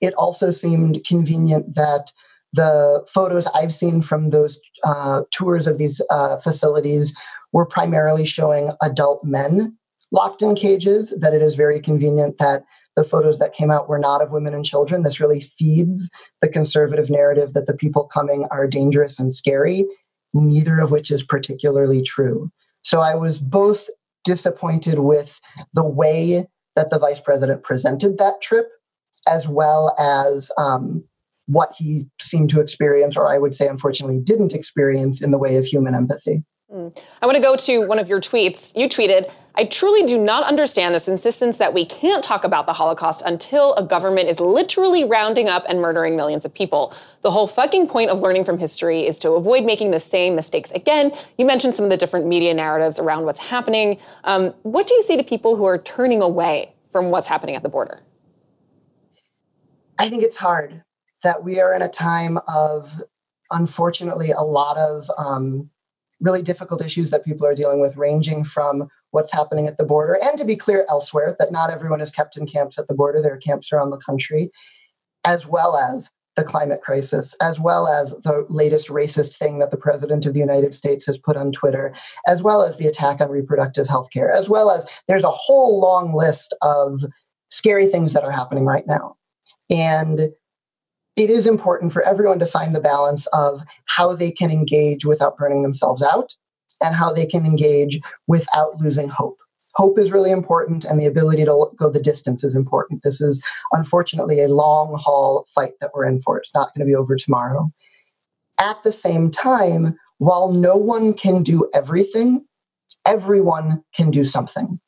It also seemed convenient that the photos I've seen from those uh, tours of these uh, facilities were primarily showing adult men locked in cages, that it is very convenient that the photos that came out were not of women and children. This really feeds the conservative narrative that the people coming are dangerous and scary, neither of which is particularly true. So I was both disappointed with the way that the vice president presented that trip, as well as um, what he seemed to experience, or I would say, unfortunately, didn't experience in the way of human empathy. I want to go to one of your tweets. You tweeted, I truly do not understand this insistence that we can't talk about the Holocaust until a government is literally rounding up and murdering millions of people. The whole fucking point of learning from history is to avoid making the same mistakes again. You mentioned some of the different media narratives around what's happening. Um, what do you say to people who are turning away from what's happening at the border? I think it's hard that we are in a time of, unfortunately, a lot of um, really difficult issues that people are dealing with, ranging from what's happening at the border, and to be clear, elsewhere, that not everyone is kept in camps at the border. There are camps around the country, as well as the climate crisis, as well as the latest racist thing that the President of the United States has put on Twitter, as well as the attack on reproductive health care, as well as there's a whole long list of scary things that are happening right now. And it is important for everyone to find the balance of how they can engage without burning themselves out and how they can engage without losing hope. Hope is really important, and the ability to go the distance is important. This is unfortunately a long haul fight that we're in for. It's not going to be over tomorrow. At the same time, while no one can do everything, everyone can do something,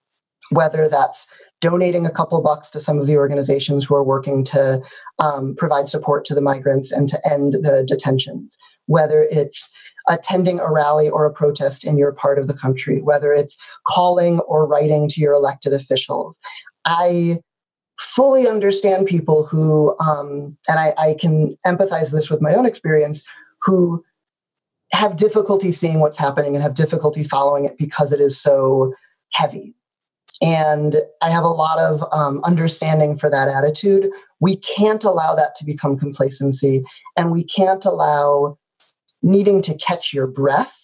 whether that's donating a couple bucks to some of the organizations who are working to um, provide support to the migrants and to end the detentions, whether it's attending a rally or a protest in your part of the country, whether it's calling or writing to your elected officials. I fully understand people who, um, and I, I can empathize this with my own experience, who have difficulty seeing what's happening and have difficulty following it because it is so heavy and I have a lot of um, understanding for that attitude. We can't allow that to become complacency, and we can't allow needing to catch your breath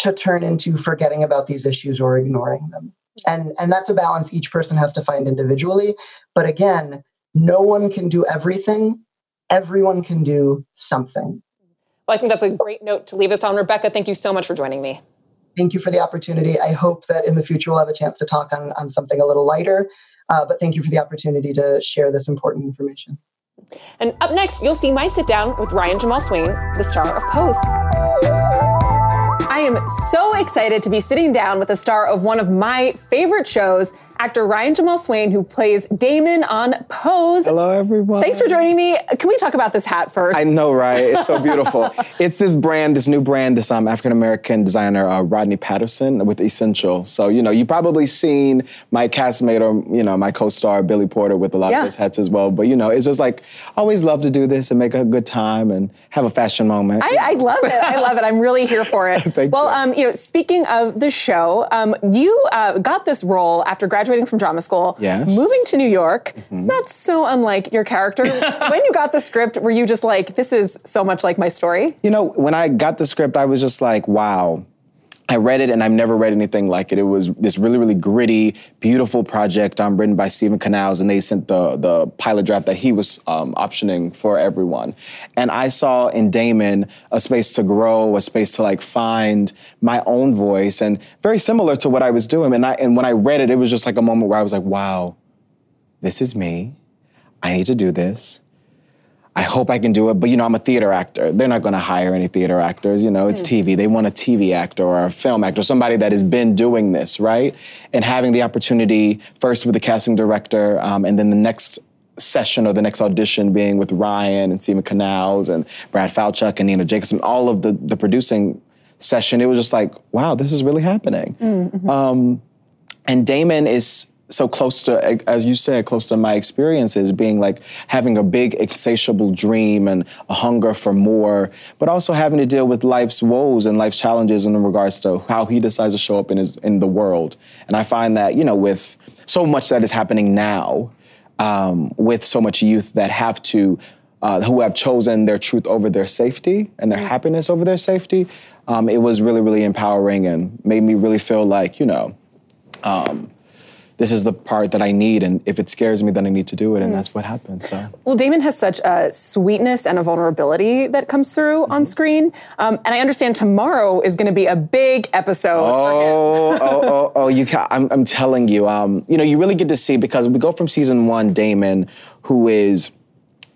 to turn into forgetting about these issues or ignoring them. And, and that's a balance each person has to find individually. But again, no one can do everything, everyone can do something. Well, I think that's a great note to leave us on. Rebecca, thank you so much for joining me thank you for the opportunity. I hope that in the future we'll have a chance to talk on, on something a little lighter. Uh, but thank you for the opportunity to share this important information. And up next, you'll see my sit down with Ryan Jamaal Swain, the star of Pose. I am so excited to be sitting down with the star of one of my favorite shows, actor Ryan Jamaal Swain, who plays Damon on Pose. Hello, everyone. Thanks for joining me. Can we talk about this hat first? I know, right? It's so beautiful. <laughs> it's this brand, this new brand, this um, African American designer, uh, Rodney Patterson with Essential. So, you know, you've probably seen my castmate or, you know, my co star Billy Porter with a lot Yeah. of his hats as well. But, you know, it's just like, I always love to do this and make a good time and have a fashion moment. I, I love it. I love it. I'm really here for it. <laughs> Thank well, you. um, you know, speaking of the show, um, you uh, got this role after graduating from drama school, Yes. Mm-hmm. moving to New York. Not so unlike your character. <laughs> when you got the script, were you just like, "This is so much like my story"? You know, when I got the script, I was just like, wow. I read it and I've never read anything like it. It was this really, really gritty, beautiful project um, written by Steven Canals, and they sent the the pilot draft that he was um, optioning for everyone. And I saw in Damon a space to grow, a space to like find my own voice, and very similar to what I was doing. And I and when I read it, it was just like a moment where I was like, wow, this is me. I need to do this. I hope I can do it, but you know, I'm a theater actor. They're not gonna hire any theater actors, you know, it's TV. They want a TV actor or a film actor, somebody that has been doing this, right? And having the opportunity first with the casting director, um, and then the next session or the next audition being with Ryan and Steven Canals and Brad Falchuk and Nina Jacobson, all of the, the producing session, it was just like, wow, this is really happening. Um, and Damon is so close to, as you said, close to my experiences, being like having a big, insatiable dream and a hunger for more, but also having to deal with life's woes and life's challenges in regards to how he decides to show up in his in the world. And I find that you know, with so much that is happening now, um, with so much youth that have to. Uh, who have chosen their truth over their safety and their happiness over their safety, um, it was really, really empowering and made me really feel like, you know, um, this is the part that I need, and if it scares me, then I need to do it, and that's what happens. So Well, Damon has such a sweetness and a vulnerability that comes through Mm-hmm. on screen, um, and I understand tomorrow is going to be a big episode for him. Oh, oh, oh, oh! You, ca- I'm, I'm telling you, um, you know, you really get to see because we go from season one, Damon, who is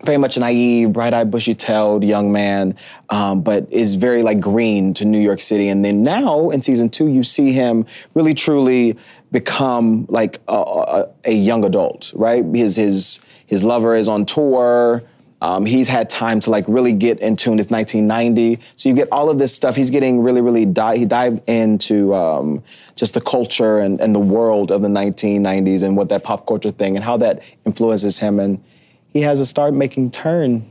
very much a naive, bright-eyed, bushy-tailed young man, um, but is very like green to New York City. And then now in season two, you see him really, truly become like a, a, a young adult, right? His his his lover is on tour. Um, he's had time to like really get in tune. It's 1990, so you get all of this stuff. He's getting really, really di- he dived into um, just the culture and, and the world of the 1990s and what that pop culture thing and how that influences him. And he has a start making turn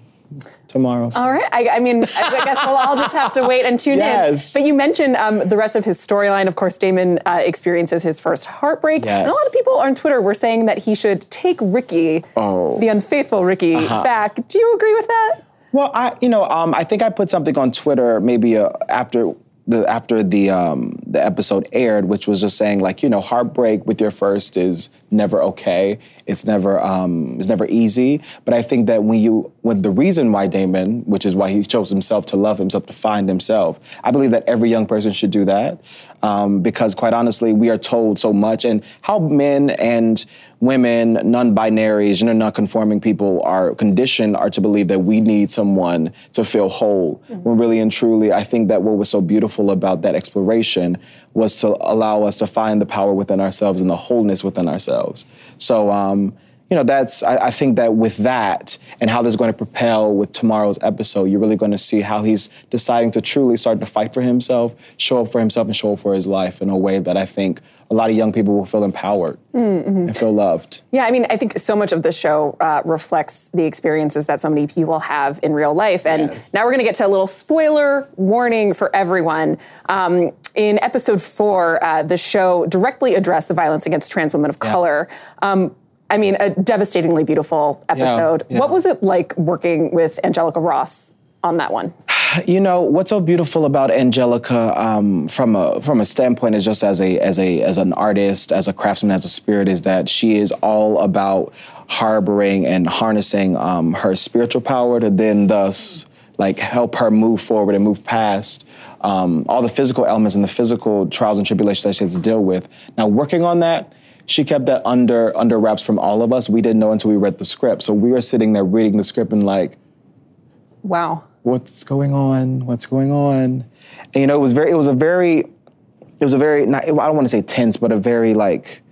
tomorrow. So- All right. I, I mean, I, guess we'll all just have to wait and tune Yes. in. But you mentioned um, the rest of his storyline. Of course, Damon uh, experiences his first heartbreak. Yes. And a lot of people on Twitter were saying that he should take Ricky, Oh. the unfaithful Ricky, Uh-huh. back. Do you agree with that? Well, I, you know, um, I think I put something on Twitter maybe uh, after the after the um, the episode aired, which was just saying like, you know, heartbreak with your first is never okay. It's never um, it's never easy. But I think that when you when the reason why Damon, which is why he chose himself to love himself, to find himself, I believe that every young person should do that um, because quite honestly, we are told so much and how men and women, non-binaries, gender non-conforming people are conditioned are to believe that we need someone to feel whole. When really and truly, I think that what was so beautiful about that exploration was to allow us to find the power within ourselves and the wholeness within ourselves. So, um, you know, that's I, I think that with that and how this is going to propel with tomorrow's episode, you're really going to see how he's deciding to truly start to fight for himself, show up for himself, and show up for his life in a way that I think a lot of young people will feel empowered and feel loved. Yeah, I mean, I think so much of the show uh, reflects the experiences that so many people have in real life. And Yes. now we're going to get to a little spoiler warning for everyone. Um, in episode four, uh, the show directly addressed the violence against trans women of color. Um, I mean, a devastatingly beautiful episode. yeah. What was it like working with Angelica Ross on that one? <sighs> You know what's so beautiful about Angelica um, from a from a standpoint is just as a as a as an artist, as a craftsman, as a spirit, is that she is all about harboring and harnessing um, her spiritual power to then thus like help her move forward and move past um, all the physical elements and the physical trials and tribulations that she has to deal with. Now working on that. She kept that under under wraps from all of us. We didn't know until we read the script. So we were sitting there reading the script and like, Wow. what's going on? What's going on? And you know, it was very, it was a very, it was a very, not, I don't want to say tense, but a very like,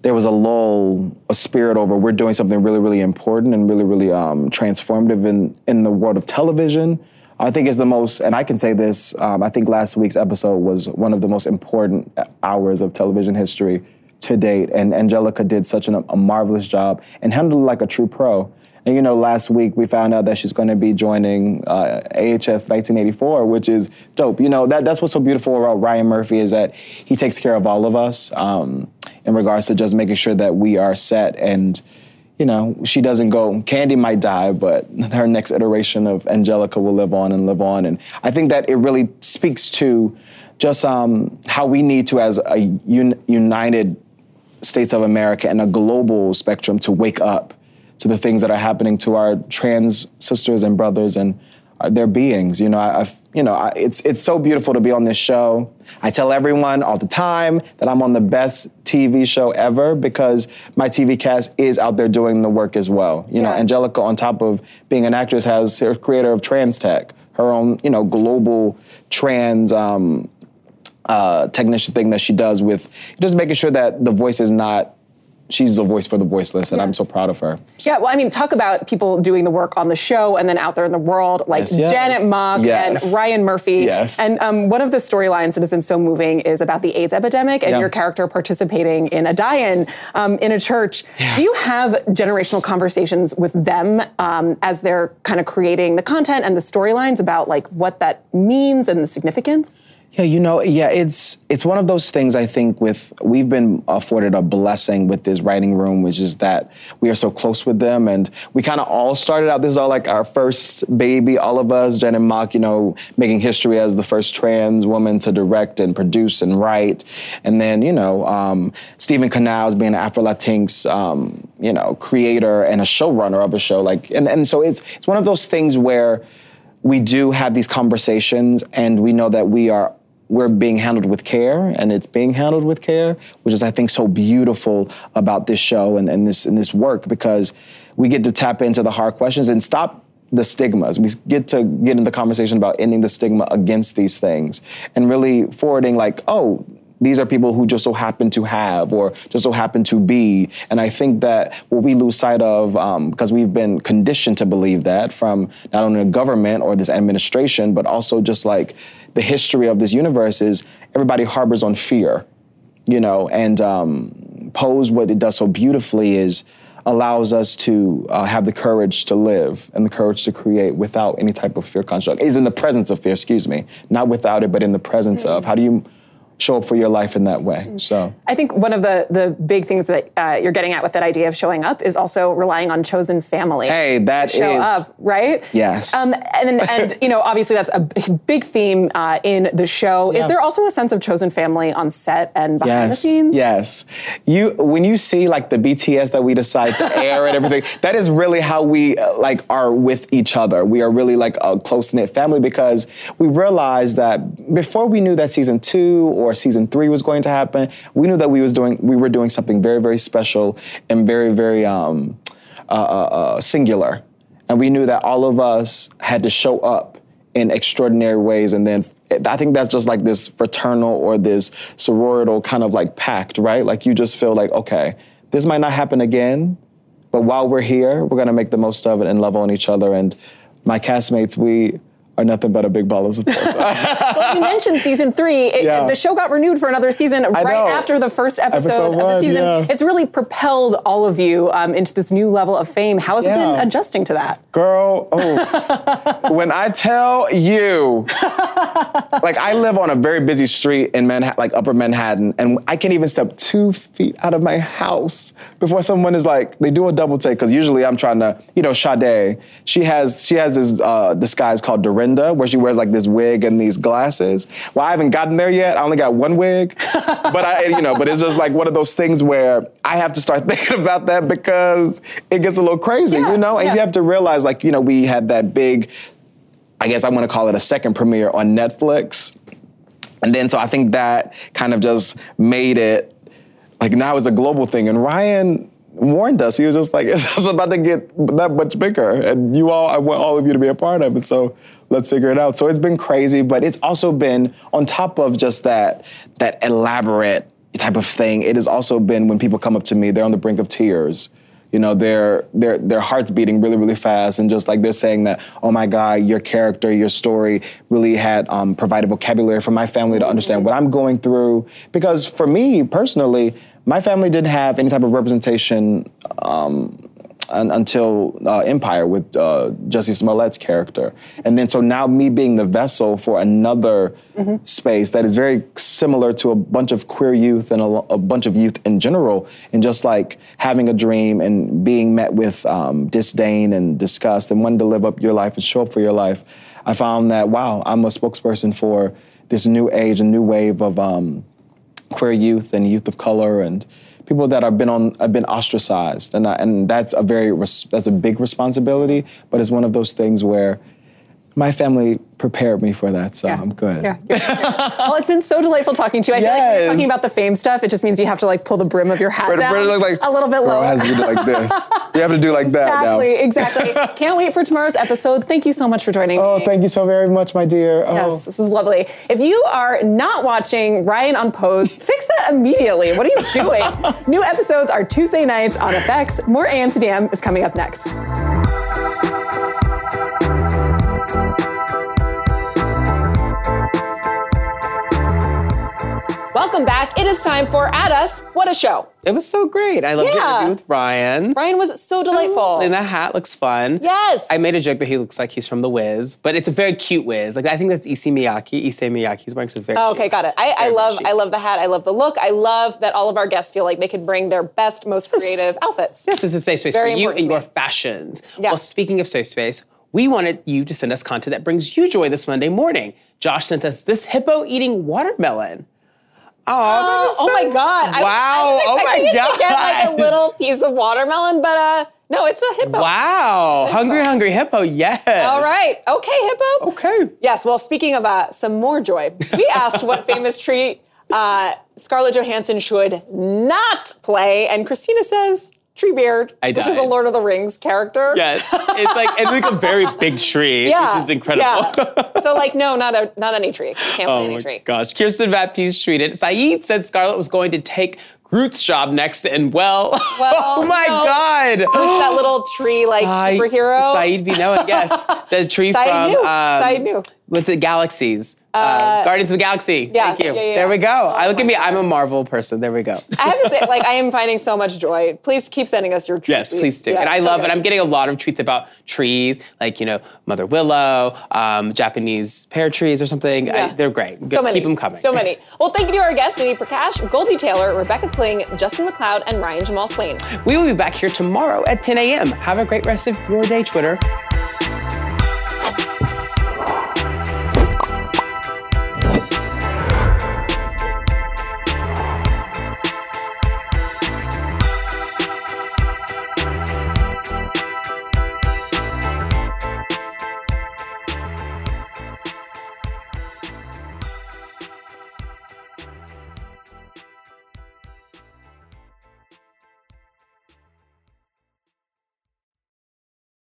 there was a lull, a spirit over we're doing something really, really important and really, really um, transformative in in the world of television. I think is the most, and I can say this. Um, I think last week's episode was one of the most important hours of television history to date, and Angelica did such an, a marvelous job and handled like a true pro. And you know, last week we found out that she's going to be joining uh, AHS 1984, which is dope. You know, that, that's what's so beautiful about Ryan Murphy is that he takes care of all of us um, in regards to just making sure that we are set and you know, she doesn't go, Candy might die, but <laughs> her next iteration of Angelica will live on and live on. And I think that it really speaks to just um, how we need to, as a un- united states of America and a global spectrum, to wake up to the things that are happening to our trans sisters and brothers and their beings. You know, I, I've, you know, I, it's it's so beautiful to be on this show. I tell everyone all the time that I'm on the best TV show ever because my TV cast is out there doing the work as well. You know, Angelica, on top of being an actress, has her creator of Trans Tech, her own, you know, global trans. Um, uh, technician thing that she does with just making sure that the voice is not she's the voice for the voiceless and i'm so proud of her Yeah, well, I mean, talk about people doing the work on the show and then out there in the world, like Yes, yes. Janet Mock Yes. and Ryan Murphy. Yes. And um, one of the storylines that has been so moving is about the AIDS epidemic and Yeah. your character participating in a die-in um, in a church. Do you have generational conversations with them um, as they're kind of creating the content and the storylines about like what that means and the significance? Yeah, you know, yeah, it's it's one of those things. I think with we've been afforded a blessing with this writing room, which is that we are so close with them, and we kind of all started out. This is all like our first baby, all of us. Janet Mock, you know, making history as the first trans woman to direct and produce and write, and then you know, um, Steven Canals being an Afro Latinx, um, you know, creator and a showrunner of a show. Like, and and so it's it's one of those things where we do have these conversations and we know that we are we're being handled with care and it's being handled with care which is i think so beautiful about this show and, and this and this work because we get to tap into the hard questions and stop the stigmas. We get to get in the conversation about ending the stigma against these things and really forwarding like oh these are people who just so happen to have or just so happen to be. And I think that what we lose sight of, because we've been conditioned to believe that from not only the government or this administration, but also just like the history of this universe is everybody harbors on fear, you know, and um, Pose, what it does so beautifully is allows us to uh, have the courage to live and the courage to create without any type of fear construct. Is in the presence of fear, excuse me, not without it, but in the presence of. How do you show up for your life in that way? So. I think one of the the big things that uh, you're getting at with that idea of showing up is also relying on chosen family. Hey, that show is- up, right? Yes. Um, and and you know, obviously that's a big theme uh, in the show. Is there also a sense of chosen family on set and behind the Yes, scenes? yes. You when you see like the BTS that we decide to <laughs> air and everything, that is really how we uh, like are with each other. We are really like a close knit family because we realized that before we knew that season two or season three was going to happen, we knew that we was doing we were doing something very very special and very very um, uh, uh, uh, singular, and we knew that all of us had to show up in extraordinary ways. And then I think that's just like this fraternal or this sororital kind of like pact, right? Like you just feel like, okay, this might not happen again, but while we're here, we're gonna make the most of it and love on each other. And my castmates, we are nothing but a big ball of support. <laughs> Well, you mentioned season three. It- Yeah. The show got renewed for another season right know. after the first episode, Episode of the season. yeah. It's really propelled all of you um, into this new level of fame. How has it been adjusting to that? Girl, oh, <laughs> when I tell you, like I live on a very busy street in Manhattan, like Upper Manhattan, and I can't even step two feet out of my house before someone is like, they do a double take because usually I'm trying to, you know, Sade. She has she has this uh, disguise called Dorinda where she wears like this wig and these glasses. Well, I haven't gotten there yet. I only got one wig, <laughs> but I, you know, but it's just like one of those things where I have to start <laughs> thinking about that because it gets a little crazy, Yeah, you know, and yeah. you have to realize, like, you know, we had that big, I guess I want to call it a second premiere on Netflix. And then, so I think that kind of just made it like now it's a global thing. And Ryan warned us. He was just like, <laughs> it's about to get that much bigger. And you all, I want all of you to be a part of it. So let's figure it out. So it's been crazy, but it's also been on top of just that, that elaborate type of thing. It has also been when people come up to me, they're on the brink of tears. You know, their their their hearts beating really, really fast, and just like they're saying that, oh my God, your character, your story really had um, provided vocabulary for my family to understand what I'm going through. Because for me personally, my family didn't have any type of representation um, un- until uh, Empire with uh, Jussie Smollett's character. And then so now me being the vessel for another space that is very similar to a bunch of queer youth and a, a bunch of youth in general, and just like having a dream and being met with um, disdain and disgust and wanting to live up your life and show up for your life, I found that wow, I'm a spokesperson for this new age, a new wave of um, queer youth and youth of color and people that have been on have been ostracized and I, and that's a very res- that's a big responsibility but it's one of those things where my family prepared me for that so I'm good Yeah. well, it's been so delightful talking to you. I feel like you're Yes. talking about the fame stuff, it just means you have to like pull the brim of your hat down look like- a little bit lower. has to do like this you have to do like that now Exactly, exactly. <laughs> Can't wait for tomorrow's episode. Thank you so much for joining oh me. thank you so very much my dear oh. Yes, this is lovely. If you are not watching Ryan on Pose, <laughs> fix that immediately. What are you doing? <laughs> New episodes are Tuesday nights on FX. More AM to DM is coming up next. Welcome back. It is time for At Us. What a show. It was so great. I loved your Yeah. interview with Ryan. Ryan was so delightful. And that hat looks fun. Yes. I made a joke that he looks like he's from The Wiz, but it's a very cute Wiz. Like I think that's Issey Miyake. Issey Miyake. He's wearing some very. Oh, okay, cute- got it. I, I love. I love the hat. I love the look. I love that all of our guests feel like they could bring their best, most creative outfits. Yes, it's a safe space Very for you and your fashions. Yeah. Well, speaking of safe space, we wanted you to send us content that brings you joy this Monday morning. Josh sent us this hippo eating watermelon. Oh, Oh, oh my god! Wow. I, was Oh my god! to get like a <laughs> little piece of watermelon, but uh, no, it's a hippo. Wow. Hungry, hungry hippo. Yes. All right. Okay, hippo. Okay. Yes. Well, speaking of uh, some more joy, we <laughs> asked what famous tree uh, Scarlett Johansson should not play, and Christina says Treebeard, I which is a. Lord of the Rings character. Yes. It's like it's like a very big <laughs> tree, Yeah, which is incredible. yeah. so, like, no, not a not any tree. Can't play Oh any my tree. gosh. Kirsten Baptiste tweeted, Saeed said Scarlett was going to take Groot's job next, and well, <laughs> Well, oh my no. god. It's that little tree like <gasps> Saeed- superhero. Saeed be knowing, yes. The tree <laughs> Saeed from knew. um, Saeed knew. What's it? Galaxies. Uh, Guardians of the Galaxy. yeah, Thank you. yeah, yeah, There we go. I Oh look at me. I'm a Marvel person. There we go. I have to say, like, I am <laughs> finding so much joy. Please keep sending us your tweets. Yes, please do. And I love good. it. I'm getting a lot of tweets about trees, like, you know, Mother Willow, um, Japanese pear trees or something. I- they're great. So many. Keep them coming. So many. <laughs> Well, thank you to our guests, Nidhi Prakash, Goldie Taylor, Rebecca Kling, Justin McLeod, and Ryan Jamaal Swain. We will be back here tomorrow at 10 a.m. Have a great rest of your day, Twitter.